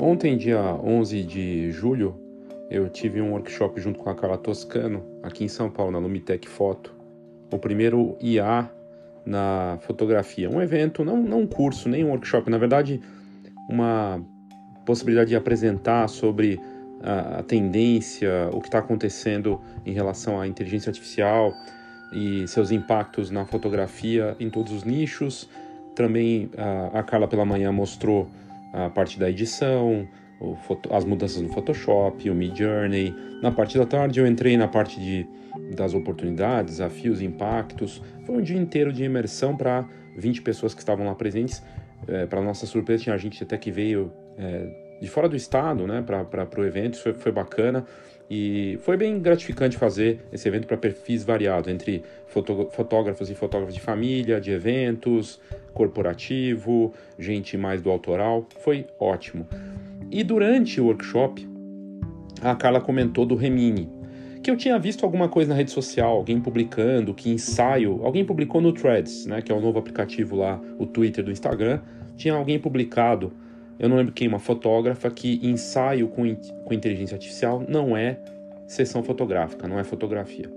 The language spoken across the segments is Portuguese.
Ontem, dia 11 de julho, eu tive um workshop junto com a Carla Toscano, aqui em São Paulo, na Lumitec Foto. O primeiro IA na fotografia. Um evento, não, não um curso, nem um workshop, na verdade, uma possibilidade de apresentar sobre a, a tendência, o que está acontecendo em relação à inteligência artificial e seus impactos na fotografia em todos os nichos. Também a, a Carla pela manhã mostrou a parte da edição, as mudanças no Photoshop, o Mid Journey. Na parte da tarde eu entrei na parte de, das oportunidades, desafios, impactos. Foi um dia inteiro de imersão para 20 pessoas que estavam lá presentes. É, para nossa surpresa, tinha gente até que veio é, de fora do estado né, para o evento, isso foi, foi bacana. E foi bem gratificante fazer esse evento para perfis variados, entre fotógrafos e fotógrafos de família, de eventos, corporativo, gente mais do autoral. Foi ótimo. E durante o workshop, a Carla comentou do Remini, que eu tinha visto alguma coisa na rede social, alguém publicando, que ensaio, alguém publicou no Threads, né, que é o novo aplicativo lá, o Twitter do Instagram, tinha alguém publicado eu não lembro quem, uma fotógrafa, que ensaio com, com inteligência artificial não é sessão fotográfica, não é fotografia.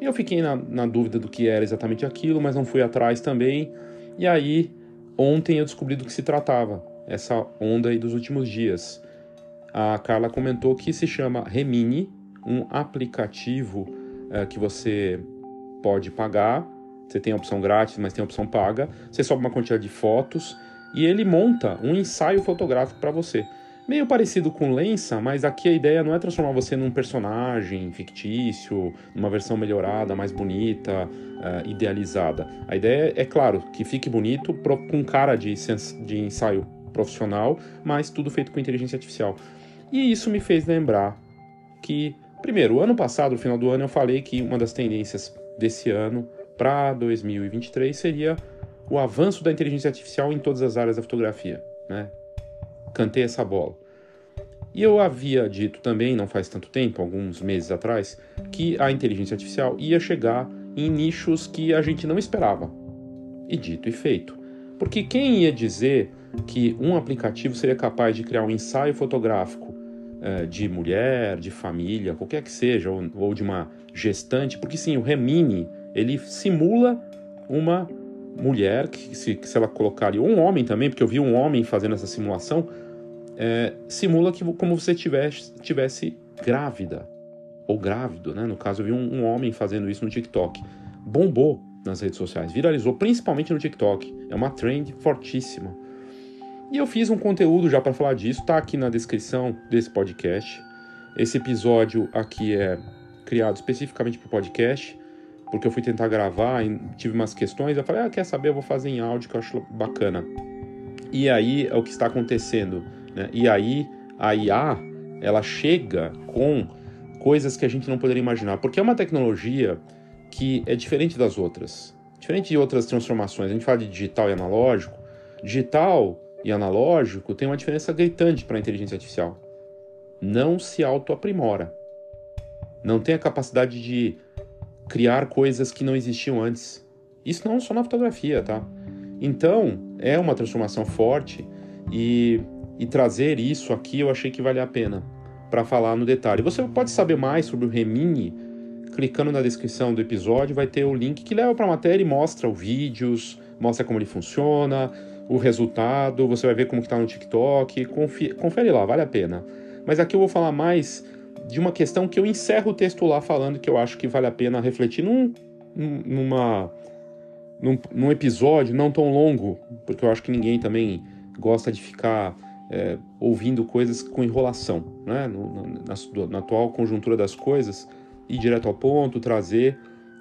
E eu fiquei na, na dúvida do que era exatamente aquilo, mas não fui atrás também. E aí, ontem eu descobri do que se tratava, essa onda aí dos últimos dias. A Carla comentou que se chama Remini, um aplicativo é, que você pode pagar. Você tem a opção grátis, mas tem a opção paga. Você sobe uma quantidade de fotos e ele monta um ensaio fotográfico para você. Meio parecido com Lensa, mas aqui a ideia não é transformar você num personagem fictício, numa versão melhorada, mais bonita, uh, idealizada. A ideia é, claro, que fique bonito com cara de, de ensaio profissional, mas tudo feito com inteligência artificial. E isso me fez lembrar que, primeiro, ano passado, no final do ano, eu falei que uma das tendências desse ano para 2023 seria o avanço da inteligência artificial em todas as áreas da fotografia, né? Cantei essa bola. E eu havia dito também, não faz tanto tempo, alguns meses atrás, que a inteligência artificial ia chegar em nichos que a gente não esperava. E dito e feito. Porque quem ia dizer que um aplicativo seria capaz de criar um ensaio fotográfico eh, de mulher, de família, qualquer que seja, ou, ou de uma gestante? Porque sim, o Remini ele simula uma mulher, que se, que se ela colocar ali, ou um homem também, porque eu vi um homem fazendo essa simulação, é, simula que como você tivesse, tivesse grávida, ou grávido, né? No caso, eu vi um, um homem fazendo isso no TikTok. Bombou nas redes sociais, viralizou principalmente no TikTok. É uma trend fortíssima. E eu fiz um conteúdo já para falar disso, tá aqui na descrição desse podcast. Esse episódio aqui é criado especificamente para o podcast porque eu fui tentar gravar e tive umas questões. Eu falei, ah, quer saber? Eu vou fazer em áudio que eu acho bacana. E aí é o que está acontecendo. Né? E aí a IA ela chega com coisas que a gente não poderia imaginar, porque é uma tecnologia que é diferente das outras. Diferente de outras transformações. A gente fala de digital e analógico. Digital e analógico tem uma diferença gritante para a inteligência artificial. Não se auto-aprimora. Não tem a capacidade de criar coisas que não existiam antes. Isso não só na fotografia, tá? Então, é uma transformação forte e, e trazer isso aqui eu achei que vale a pena para falar no detalhe. Você pode saber mais sobre o Remini clicando na descrição do episódio, vai ter o link que leva para a matéria e mostra os vídeos, mostra como ele funciona, o resultado, você vai ver como está no TikTok, confere, confere lá, vale a pena. Mas aqui eu vou falar mais de uma questão que eu encerro o texto lá falando que eu acho que vale a pena refletir num, numa, num, num episódio não tão longo, porque eu acho que ninguém também gosta de ficar é, ouvindo coisas com enrolação, né? No, na, na, atual conjuntura das coisas, ir direto ao ponto, trazer.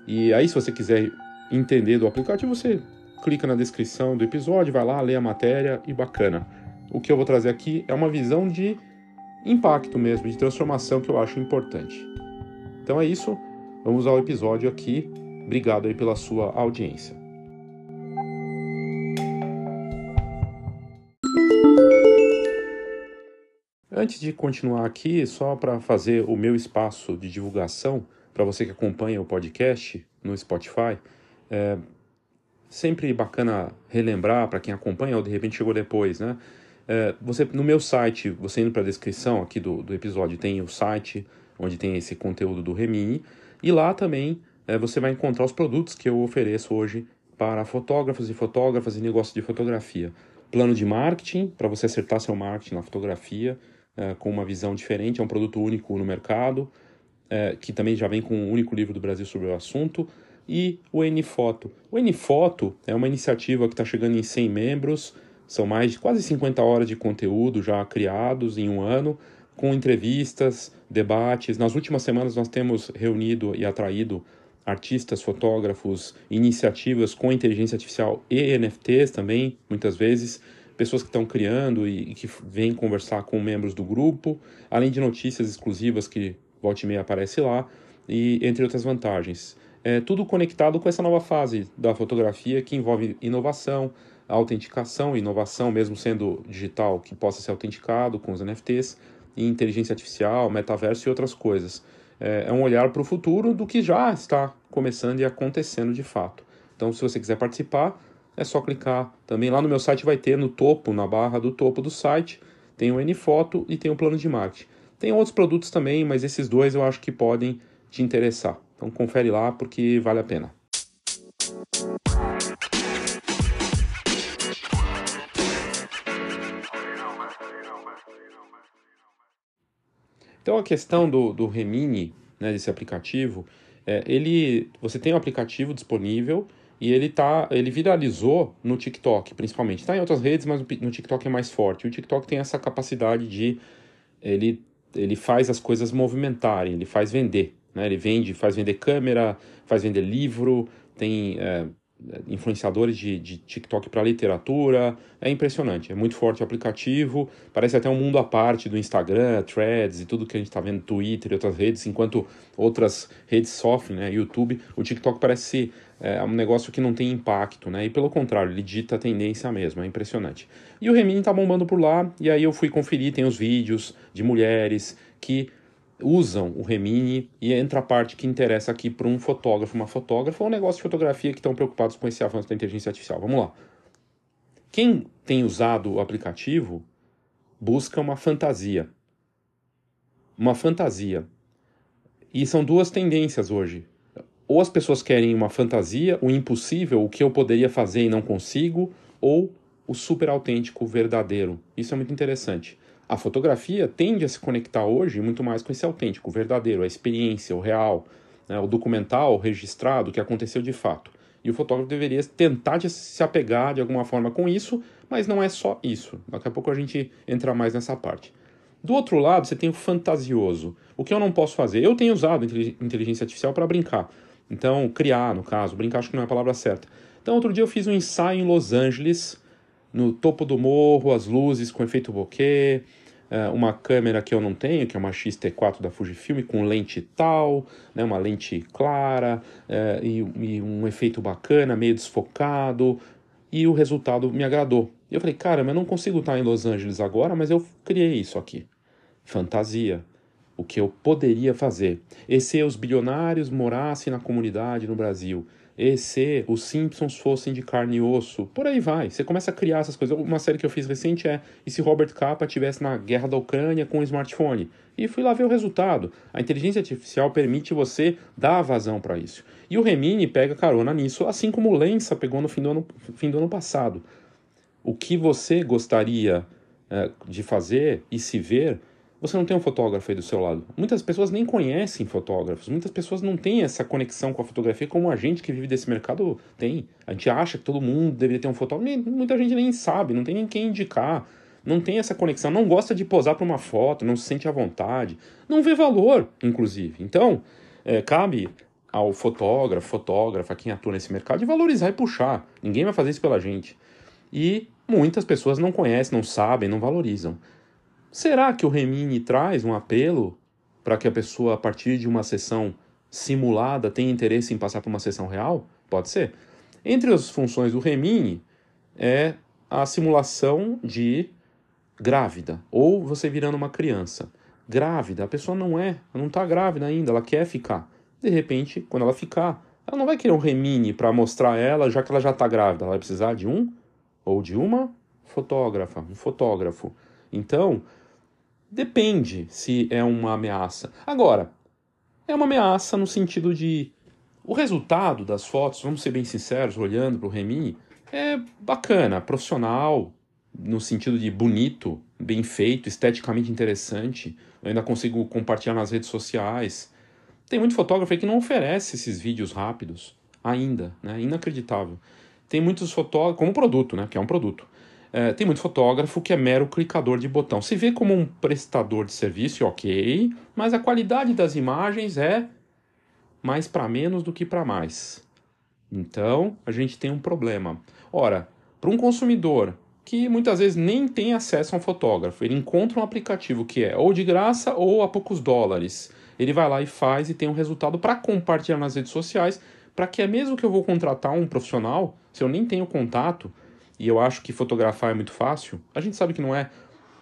E aí, se você quiser entender do aplicativo, você clica na descrição do episódio, vai lá, lê a matéria e bacana. O que eu vou trazer aqui é uma visão de impacto mesmo, de transformação que eu acho importante. Então é isso, vamos ao episódio aqui. Obrigado aí pela sua audiência. Antes de continuar aqui, só para fazer o meu espaço de divulgação, para você que acompanha o podcast no Spotify, é sempre bacana relembrar para quem acompanha ou de repente chegou depois, né? É, você No meu site, você indo para a descrição aqui do, do episódio, tem o site onde tem esse conteúdo do Remini, e lá também é, você vai encontrar os produtos que eu ofereço hoje para fotógrafos e fotógrafas e negócio de fotografia. Plano de marketing, para você acertar seu marketing na fotografia, é, com uma visão diferente, é um produto único no mercado, é, que também já vem com o um único livro do Brasil sobre o assunto, e o Nfoto. O Nfoto é uma iniciativa que está chegando em 100 membros, são mais de quase 50 horas de conteúdo já criados em um ano, com entrevistas, debates. Nas últimas semanas nós temos reunido e atraído artistas, fotógrafos, iniciativas com inteligência artificial e NFTs também, muitas vezes, pessoas que estão criando e, e que vêm conversar com membros do grupo, além de notícias exclusivas que volta e meia aparece lá, e entre outras vantagens. É tudo conectado com essa nova fase da fotografia que envolve inovação, autenticação, inovação mesmo sendo digital, que possa ser autenticado com os NFTs, e inteligência artificial, metaverso e outras coisas. É, é um olhar para o futuro do que já está começando e acontecendo de fato. Então, se você quiser participar, é só clicar. Também lá no meu site vai ter no topo, na barra do topo do site, tem o Nfoto e tem o plano de marketing. Tem outros produtos também, mas esses dois eu acho que podem te interessar. Então confere lá porque vale a pena. Então a questão do, do Remini, né, desse aplicativo, é, ele, você tem o um aplicativo disponível e ele tá, ele viralizou no TikTok, principalmente. Está em outras redes, mas no TikTok é mais forte. O TikTok tem essa capacidade de ele, ele faz as coisas movimentarem, ele faz vender, né? Ele vende, faz vender câmera, faz vender livro, tem é, influenciadores de, de TikTok para literatura. É impressionante, é muito forte o aplicativo. Parece até um mundo à parte do Instagram, Threads e tudo que a gente está vendo, Twitter e outras redes, enquanto outras redes sofrem, né? YouTube, o TikTok parece é, um negócio que não tem impacto, né? E pelo contrário, ele dita a tendência mesmo, é impressionante. E o Remini tá bombando por lá, e aí eu fui conferir, tem os vídeos de mulheres que usam o Remini e entra a parte que interessa aqui para um fotógrafo, uma fotógrafa ou um negócio de fotografia que estão preocupados com esse avanço da inteligência artificial. Vamos lá. Quem tem usado o aplicativo busca uma fantasia. Uma fantasia. E são duas tendências hoje. Ou as pessoas querem uma fantasia, o impossível, o que eu poderia fazer e não consigo, ou o super autêntico, verdadeiro. Isso é muito interessante. A fotografia tende a se conectar hoje muito mais com esse autêntico, o verdadeiro, a experiência, o real, né, o documental, o registrado, o que aconteceu de fato. E o fotógrafo deveria tentar de se apegar de alguma forma com isso, mas não é só isso. Daqui a pouco a gente entra mais nessa parte. Do outro lado, você tem o fantasioso. O que eu não posso fazer? Eu tenho usado inteligência artificial para brincar. Então, criar, no caso. Brincar acho que não é a palavra certa. Então, outro dia eu fiz um ensaio em Los Angeles no topo do morro, as luzes com efeito bokeh, uma câmera que eu não tenho, que é uma X-T4 da Fujifilm, com lente tal, né, uma lente clara é, e, e, um efeito bacana, meio desfocado, e o resultado me agradou. Eu falei, cara, eu não consigo estar em Los Angeles agora, mas eu criei isso aqui. Fantasia. O que eu poderia fazer. E se os bilionários morassem na comunidade no Brasil? E se os Simpsons fossem de carne e osso, por aí vai. Você começa a criar essas coisas. Uma série que eu fiz recente é e se Robert Capa estivesse na guerra da Ucrânia com um smartphone? E fui lá ver o resultado. A inteligência artificial permite você dar vazão para isso. E o Remini pega carona nisso, assim como o Lensa pegou no fim do ano, fim do ano passado. O que você gostaria é, de fazer e se ver você não tem um fotógrafo aí do seu lado. Muitas pessoas nem conhecem fotógrafos, muitas pessoas não têm essa conexão com a fotografia como a gente que vive desse mercado tem. A gente acha que todo mundo deveria ter um fotógrafo, muita gente nem sabe, não tem nem quem indicar, não tem essa conexão, não gosta de posar para uma foto, não se sente à vontade, não vê valor, inclusive. Então, é, cabe ao fotógrafo, fotógrafa, quem atua nesse mercado, de valorizar e puxar. Ninguém vai fazer isso pela gente. E muitas pessoas não conhecem, não sabem, não valorizam. Será que o Remini traz um apelo para que a pessoa, a partir de uma sessão simulada, tenha interesse em passar para uma sessão real? Pode ser. Entre as funções do Remini é a simulação de grávida ou você virando uma criança. Grávida, a pessoa não é, não está grávida ainda, ela quer ficar. De repente, quando ela ficar, ela não vai querer um Remini para mostrar ela, já que ela já está grávida. Ela vai precisar de um ou de uma fotógrafa, um fotógrafo. Então, depende se é uma ameaça. Agora, é uma ameaça no sentido de o resultado das fotos, vamos ser bem sinceros, olhando para o Remini, é bacana, profissional, no sentido de bonito, bem feito, esteticamente interessante. Eu ainda consigo compartilhar nas redes sociais. Tem muito fotógrafo aí que não oferece esses vídeos rápidos ainda, né? Inacreditável. Tem muitos fotógrafos, como produto, né? Que é um produto. É, tem muito fotógrafo que é mero clicador de botão. Se vê como um prestador de serviço, ok, mas a qualidade das imagens é mais para menos do que para mais. Então, a gente tem um problema. Ora, para um consumidor que muitas vezes nem tem acesso a um fotógrafo, ele encontra um aplicativo que é ou de graça ou a poucos dólares. Ele vai lá e faz e tem um resultado para compartilhar nas redes sociais, para que é mesmo que eu vou contratar um profissional, se eu nem tenho contato, e eu acho que fotografar é muito fácil, a gente sabe que não é.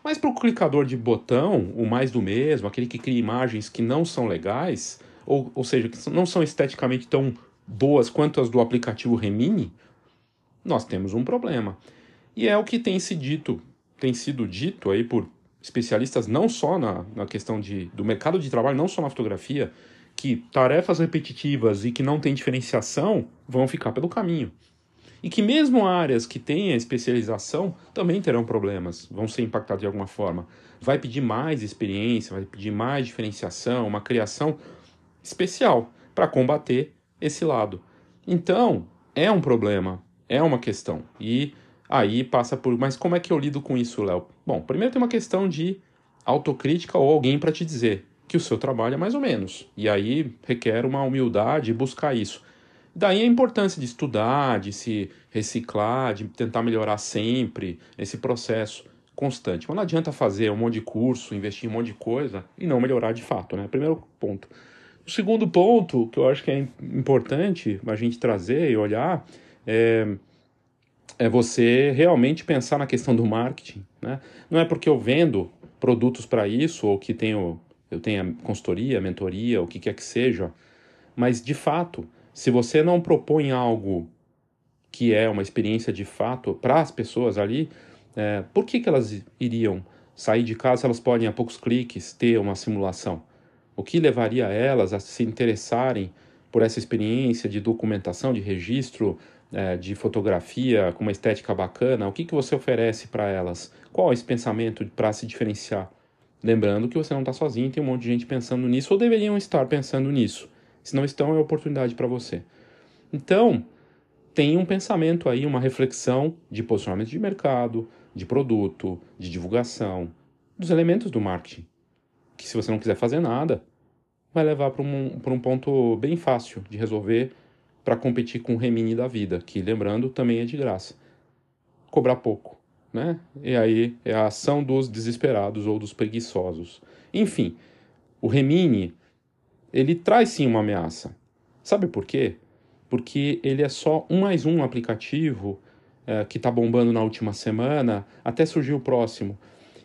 Mas para o clicador de botão, o mais do mesmo, aquele que cria imagens que não são legais, ou, ou seja, que não são esteticamente tão boas quanto as do aplicativo Remini, nós temos um problema. E é o que tem se dito, tem sido dito aí por especialistas não só na, na questão de, do mercado de trabalho, não só na fotografia, que tarefas repetitivas e que não tem diferenciação vão ficar pelo caminho. E que mesmo áreas que têm a especialização também terão problemas, vão ser impactadas de alguma forma. Vai pedir mais experiência, vai pedir mais diferenciação, uma criação especial para combater esse lado. Então, é um problema, é uma questão. E aí passa por, mas como é que eu lido com isso, Léo? Bom, primeiro tem uma questão de autocrítica ou alguém para te dizer que o seu trabalho é mais ou menos. E aí requer uma humildade buscar isso. Daí a importância de estudar, de se reciclar, de tentar melhorar sempre esse processo constante. Mas não adianta fazer um monte de curso, investir em um monte de coisa e não melhorar de fato, né? Primeiro ponto. O segundo ponto que eu acho que é importante a gente trazer e olhar é, é você realmente pensar na questão do marketing, né? Não é porque eu vendo produtos para isso ou que tenho eu tenho consultoria, mentoria, o que quer que seja, mas de fato se você não propõe algo que é uma experiência de fato para as pessoas ali, é, por que, que elas iriam sair de casa se elas podem, a poucos cliques, ter uma simulação? O que levaria elas a se interessarem por essa experiência de documentação, de registro, é, de fotografia com uma estética bacana? O que, que você oferece para elas? Qual é esse pensamento para se diferenciar? Lembrando que você não está sozinho, tem um monte de gente pensando nisso ou deveriam estar pensando nisso. Se não estão, é oportunidade para você. Então, tem um pensamento aí, uma reflexão de posicionamento de mercado, de produto, de divulgação, dos elementos do marketing. Que se você não quiser fazer nada, vai levar para um, um ponto bem fácil de resolver para competir com o Remini da vida, que lembrando também é de graça. Cobrar pouco, né? E aí é a ação dos desesperados ou dos preguiçosos. Enfim, o Remini ele traz sim uma ameaça. Sabe por quê? Porque ele é só um mais um aplicativo é, que está bombando na última semana, até surgir o próximo.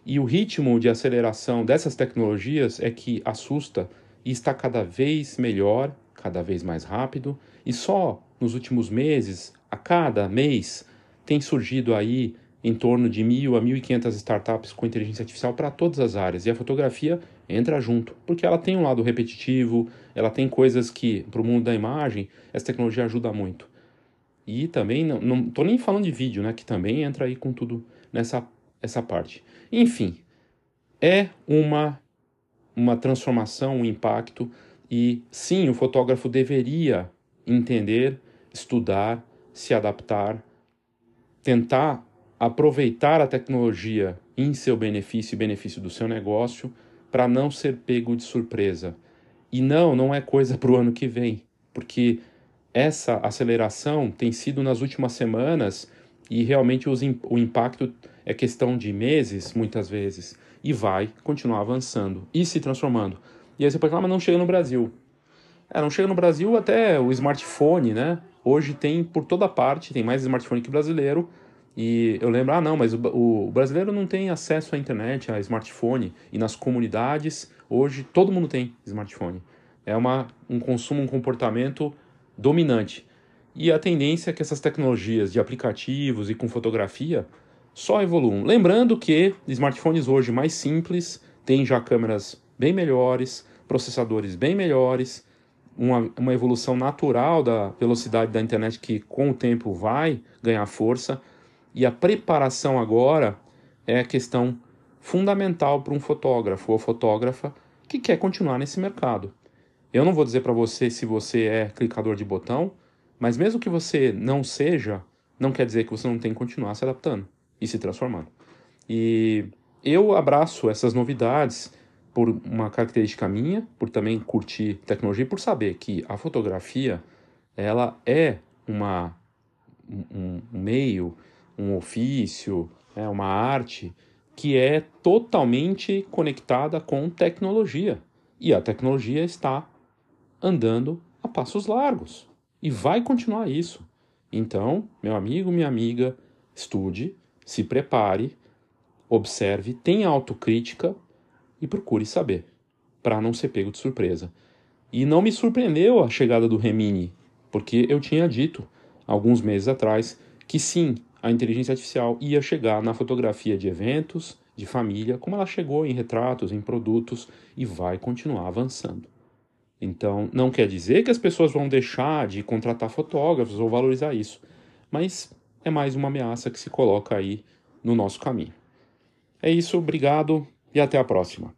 E o ritmo de aceleração dessas tecnologias é que assusta e está cada vez melhor, cada vez mais rápido. E só nos últimos meses, a cada mês, tem surgido aí em torno de mil a mil e quinhentas startups com inteligência artificial para todas as áreas. E a fotografia entra junto, porque ela tem um lado repetitivo, ela tem coisas que, para o mundo da imagem, essa tecnologia ajuda muito. E também, não estou nem falando de vídeo, né, que também entra aí com tudo nessa essa parte. Enfim, é uma, uma transformação, um impacto, e sim, o fotógrafo deveria entender, estudar, se adaptar, tentar aproveitar a tecnologia em seu benefício e benefício do seu negócio para não ser pego de surpresa. E não, não é coisa para o ano que vem, porque essa aceleração tem sido nas últimas semanas e realmente os, o impacto é questão de meses, muitas vezes, e vai continuar avançando e se transformando. E aí você pode falar, mas não chega no Brasil. É, não chega no Brasil até o smartphone, né? Hoje tem por toda parte, tem mais smartphone que brasileiro, e eu lembro, ah, não, mas o, o, brasileiro não tem acesso à internet, a smartphone. E nas comunidades, hoje, todo mundo tem smartphone. É uma, um consumo, um comportamento dominante. E a tendência é que essas tecnologias de aplicativos e com fotografia só evoluam. Lembrando que smartphones hoje mais simples têm já câmeras bem melhores, processadores bem melhores, uma, uma evolução natural da velocidade da internet que com o tempo vai ganhar força. E a preparação agora é a questão fundamental para um fotógrafo ou fotógrafa que quer continuar nesse mercado. Eu não vou dizer para você se você é clicador de botão, mas mesmo que você não seja, não quer dizer que você não tem que continuar se adaptando e se transformando. E eu abraço essas novidades por uma característica minha, por também curtir tecnologia e por saber que a fotografia ela é uma, um, um meio, um ofício, é uma arte que é totalmente conectada com tecnologia. E a tecnologia está andando a passos largos e vai continuar isso. Então, meu amigo, minha amiga, estude, se prepare, observe, tenha autocrítica e procure saber, para não ser pego de surpresa. E não me surpreendeu a chegada do Remini, porque eu tinha dito alguns meses atrás que sim, a inteligência artificial ia chegar na fotografia de eventos, de família, como ela chegou em retratos, em produtos e vai continuar avançando. Então, não quer dizer que as pessoas vão deixar de contratar fotógrafos ou valorizar isso, mas é mais uma ameaça que se coloca aí no nosso caminho. É isso, obrigado e até a próxima.